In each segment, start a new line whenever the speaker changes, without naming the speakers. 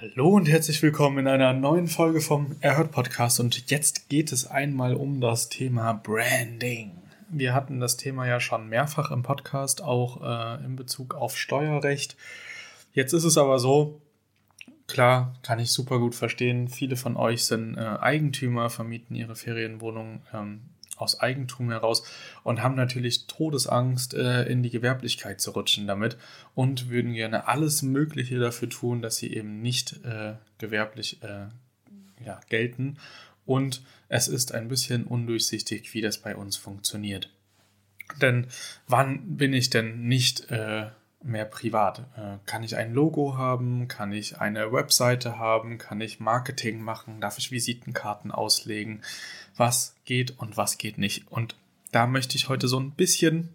Hallo und herzlich willkommen in einer neuen Folge vom Erhört Podcast und jetzt geht es einmal um das Thema Branding. Wir hatten das Thema ja schon mehrfach im Podcast, auch äh, in Bezug auf Steuerrecht. Jetzt ist es aber so, klar, kann ich super gut verstehen, viele von euch sind äh, Eigentümer, vermieten ihre Ferienwohnung ähm, aus Eigentum heraus und haben natürlich Todesangst, äh, in die Gewerblichkeit zu rutschen damit und würden gerne alles Mögliche dafür tun, dass sie eben nicht äh, gewerblich äh, ja, gelten. Und es ist ein bisschen undurchsichtig, wie das bei uns funktioniert. Denn wann bin ich denn nicht äh, mehr privat? Äh, kann ich ein Logo haben? Kann ich eine Webseite haben? Kann ich Marketing machen? Darf ich Visitenkarten auslegen? Was geht und was geht nicht? Und da möchte ich heute so ein bisschen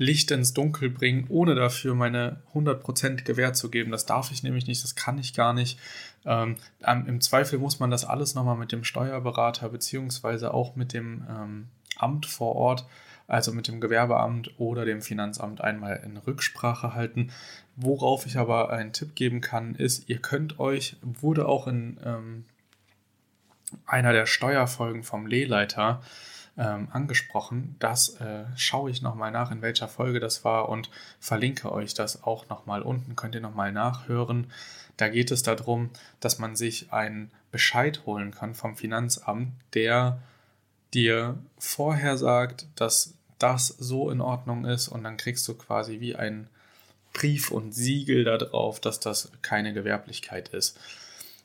Licht ins Dunkel bringen, ohne dafür meine 100% Gewähr zu geben. Das darf ich nämlich nicht, das kann ich gar nicht. Ähm, Im Zweifel muss man das alles nochmal mit dem Steuerberater beziehungsweise auch mit dem ähm, Amt vor Ort also mit dem Gewerbeamt oder dem Finanzamt einmal in Rücksprache halten. Worauf ich aber einen Tipp geben kann, ist, ihr könnt euch, wurde auch in ähm, einer der Steuerfolgen vom Lehleiter ähm, angesprochen. Das äh, schaue ich nochmal nach, in welcher Folge das war und verlinke euch das auch nochmal unten. Könnt ihr nochmal nachhören. Da geht es darum, dass man sich einen Bescheid holen kann vom Finanzamt, der dir vorher sagt, dass das so in Ordnung ist und dann kriegst du quasi wie ein Brief und Siegel darauf, dass das keine Gewerblichkeit ist.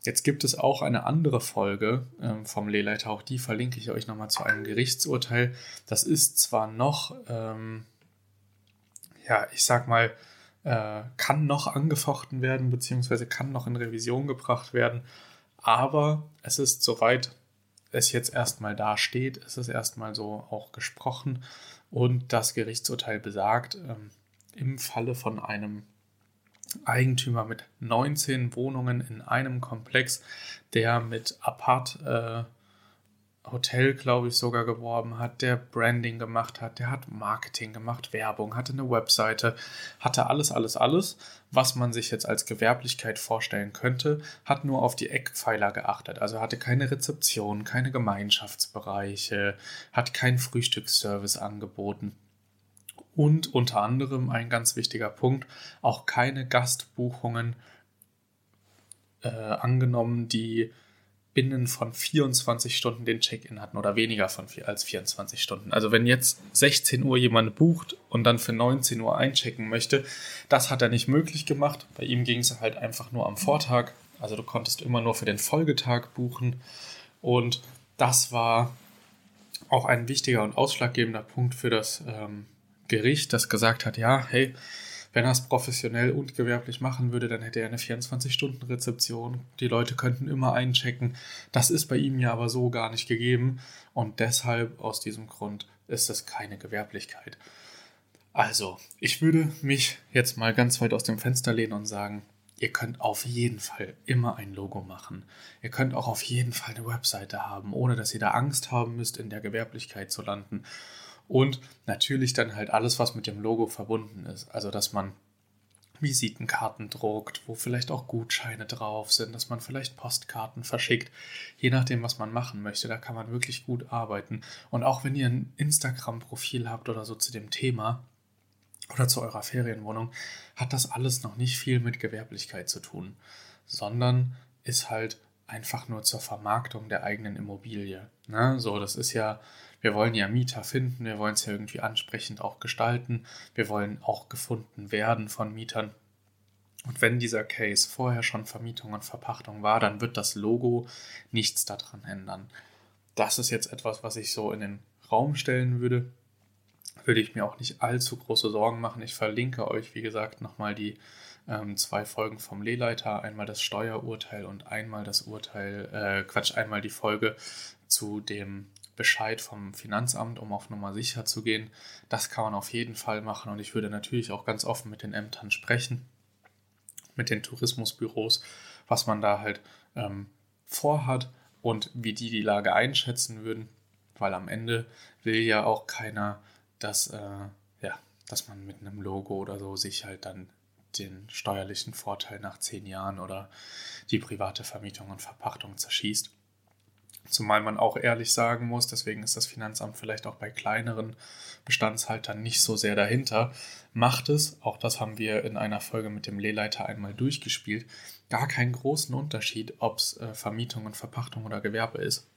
Jetzt gibt es auch eine andere Folge ähm, vom Lehleiter, auch die verlinke ich euch nochmal zu einem Gerichtsurteil. Das ist zwar noch, ähm, ja, ich sag mal, äh, kann noch angefochten werden, beziehungsweise kann noch in Revision gebracht werden, aber es ist soweit es jetzt erstmal da steht, ist es erstmal so auch gesprochen und das Gerichtsurteil besagt, ähm, im Falle von einem Eigentümer mit 19 Wohnungen in einem Komplex, der mit Apart äh, Hotel, glaube ich, sogar geworben hat, der Branding gemacht hat, der hat Marketing gemacht, Werbung, hatte eine Webseite, hatte alles, alles, alles, was man sich jetzt als Gewerblichkeit vorstellen könnte, hat nur auf die Eckpfeiler geachtet. Also hatte keine Rezeption, keine Gemeinschaftsbereiche, hat keinen Frühstücksservice angeboten. Und unter anderem ein ganz wichtiger Punkt, auch keine Gastbuchungen äh, angenommen, die binnen von 24 Stunden den Check-in hatten oder weniger von vier, als 24 Stunden. Also wenn jetzt 16 Uhr jemand bucht und dann für 19 Uhr einchecken möchte, das hat er nicht möglich gemacht. Bei ihm ging es halt einfach nur am Vortag. Also du konntest immer nur für den Folgetag buchen. Und das war auch ein wichtiger und ausschlaggebender Punkt für das ähm, Gericht, das gesagt hat, ja, hey, wenn er es professionell und gewerblich machen würde, dann hätte er eine 24-Stunden-Rezeption. Die Leute könnten immer einchecken. Das ist bei ihm ja aber so gar nicht gegeben. Und deshalb, aus diesem Grund, ist es keine Gewerblichkeit. Also, ich würde mich jetzt mal ganz weit aus dem Fenster lehnen und sagen, ihr könnt auf jeden Fall immer ein Logo machen. Ihr könnt auch auf jeden Fall eine Webseite haben, ohne dass ihr da Angst haben müsst, in der Gewerblichkeit zu landen. Und natürlich dann halt alles, was mit dem Logo verbunden ist. Also, dass man Visitenkarten druckt, wo vielleicht auch Gutscheine drauf sind, dass man vielleicht Postkarten verschickt. Je nachdem, was man machen möchte, da kann man wirklich gut arbeiten. Und auch wenn ihr ein Instagram-Profil habt oder so zu dem Thema oder zu eurer Ferienwohnung, hat das alles noch nicht viel mit Gewerblichkeit zu tun, sondern ist halt einfach nur zur Vermarktung der eigenen Immobilie. Ne? So, das ist ja wir wollen ja Mieter finden, wir wollen es ja irgendwie ansprechend auch gestalten, wir wollen auch gefunden werden von Mietern. Und wenn dieser Case vorher schon Vermietung und Verpachtung war, dann wird das Logo nichts daran ändern. Das ist jetzt etwas, was ich so in den Raum stellen würde. Würde ich mir auch nicht allzu große Sorgen machen. Ich verlinke euch, wie gesagt, nochmal die ähm, zwei Folgen vom Lehleiter. Einmal das Steuerurteil und einmal das Urteil, äh, Quatsch, einmal die Folge zu dem Bescheid vom Finanzamt, um auf Nummer sicher zu gehen. Das kann man auf jeden Fall machen und ich würde natürlich auch ganz offen mit den Ämtern sprechen, mit den Tourismusbüros, was man da halt ähm, vorhat und wie die die Lage einschätzen würden, weil am Ende will ja auch keiner, dass äh, ja, dass man mit einem Logo oder so sich halt dann den steuerlichen Vorteil nach zehn Jahren oder die private Vermietung und Verpachtung zerschießt. Zumal man auch ehrlich sagen muss, deswegen ist das Finanzamt vielleicht auch bei kleineren Bestandshaltern nicht so sehr dahinter, macht es, auch das haben wir in einer Folge mit dem Lehleiter einmal durchgespielt, gar keinen großen Unterschied, ob es äh, Vermietung und Verpachtung oder Gewerbe ist,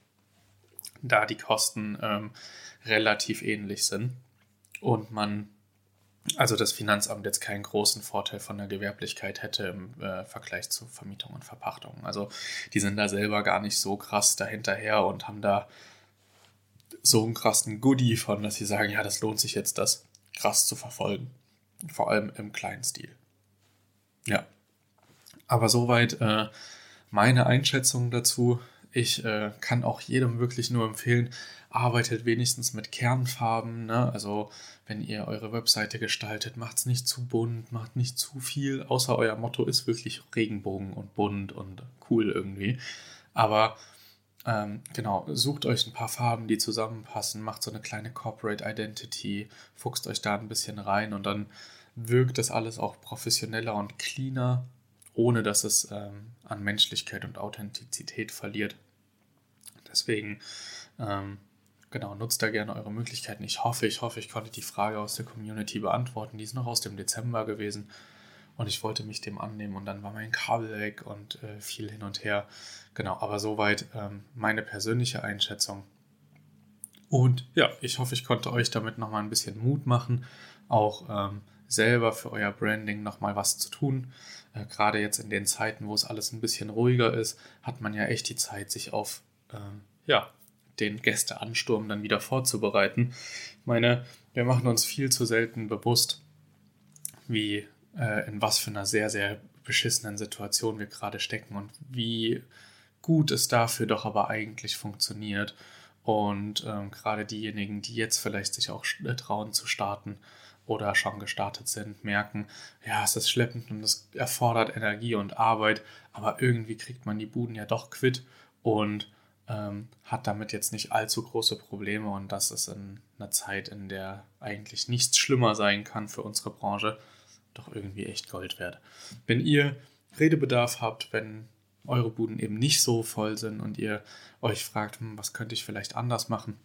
da die Kosten ähm, relativ ähnlich sind und man also das Finanzamt jetzt keinen großen Vorteil von der Gewerblichkeit hätte im äh, Vergleich zu Vermietung und Verpachtung. Also die sind da selber gar nicht so krass dahinterher und haben da so einen krassen Goodie von, dass sie sagen, ja, das lohnt sich jetzt, das krass zu verfolgen. Vor allem im kleinen Stil. Ja. Aber soweit äh, meine Einschätzung dazu. Ich äh, kann auch jedem wirklich nur empfehlen, arbeitet wenigstens mit Kernfarben. Ne? Also wenn ihr eure Webseite gestaltet, macht es nicht zu bunt, macht nicht zu viel, außer euer Motto ist wirklich Regenbogen und bunt und cool irgendwie. Aber ähm, genau, sucht euch ein paar Farben, die zusammenpassen, macht so eine kleine Corporate Identity, fuchst euch da ein bisschen rein und dann wirkt das alles auch professioneller und cleaner, ohne dass es ähm, an Menschlichkeit und Authentizität verliert. Deswegen ähm, Genau, nutzt da gerne eure Möglichkeiten. Ich hoffe, ich hoffe, ich konnte die Frage aus der Community beantworten. Die ist noch aus dem Dezember gewesen und ich wollte mich dem annehmen und dann war mein Kabel weg und äh, viel hin und her. Genau, aber soweit ähm, meine persönliche Einschätzung. Und ja, ich hoffe, ich konnte euch damit nochmal ein bisschen Mut machen, auch ähm, selber für euer Branding nochmal was zu tun. Äh, Gerade jetzt in den Zeiten, wo es alles ein bisschen ruhiger ist, hat man ja echt die Zeit, sich auf ähm, ja, den Gästeansturm dann wieder vorzubereiten. Ich meine, wir machen uns viel zu selten bewusst, wie äh, in was für einer sehr, sehr beschissenen Situation wir gerade stecken und wie gut es dafür doch aber eigentlich funktioniert. Und ähm, gerade diejenigen, die jetzt vielleicht sich auch äh, trauen zu starten oder schon gestartet sind, merken, ja, es ist schleppend und es erfordert Energie und Arbeit, aber irgendwie kriegt man die Buden ja doch quitt und ähm, hat damit jetzt nicht allzu große Probleme und das ist in einer Zeit, in der eigentlich nichts schlimmer sein kann für unsere Branche, doch irgendwie echt Gold wert. Wenn ihr Redebedarf habt, wenn eure Buden eben nicht so voll sind und ihr euch fragt, hm, was könnte ich vielleicht anders machen,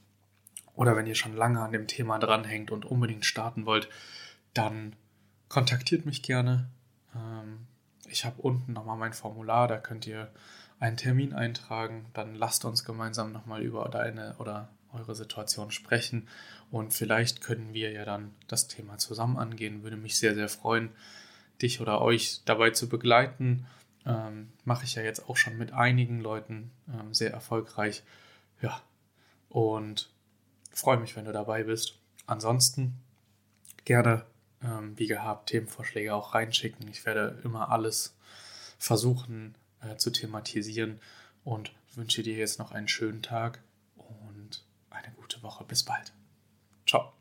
oder wenn ihr schon lange an dem Thema dranhängt und unbedingt starten wollt, dann kontaktiert mich gerne. Ähm, ich habe unten nochmal mein Formular, da könnt ihr einen Termin eintragen, dann lasst uns gemeinsam nochmal über deine oder eure Situation sprechen und vielleicht können wir ja dann das Thema zusammen angehen. Würde mich sehr, sehr freuen, dich oder euch dabei zu begleiten. Ähm, Mache ich ja jetzt auch schon mit einigen Leuten ähm, sehr erfolgreich. Ja, und freue mich, wenn du dabei bist. Ansonsten gerne, ähm, wie gehabt, Themenvorschläge auch reinschicken. Ich werde immer alles versuchen äh, zu thematisieren und wünsche dir jetzt noch einen schönen Tag und eine gute Woche. Bis bald. Ciao.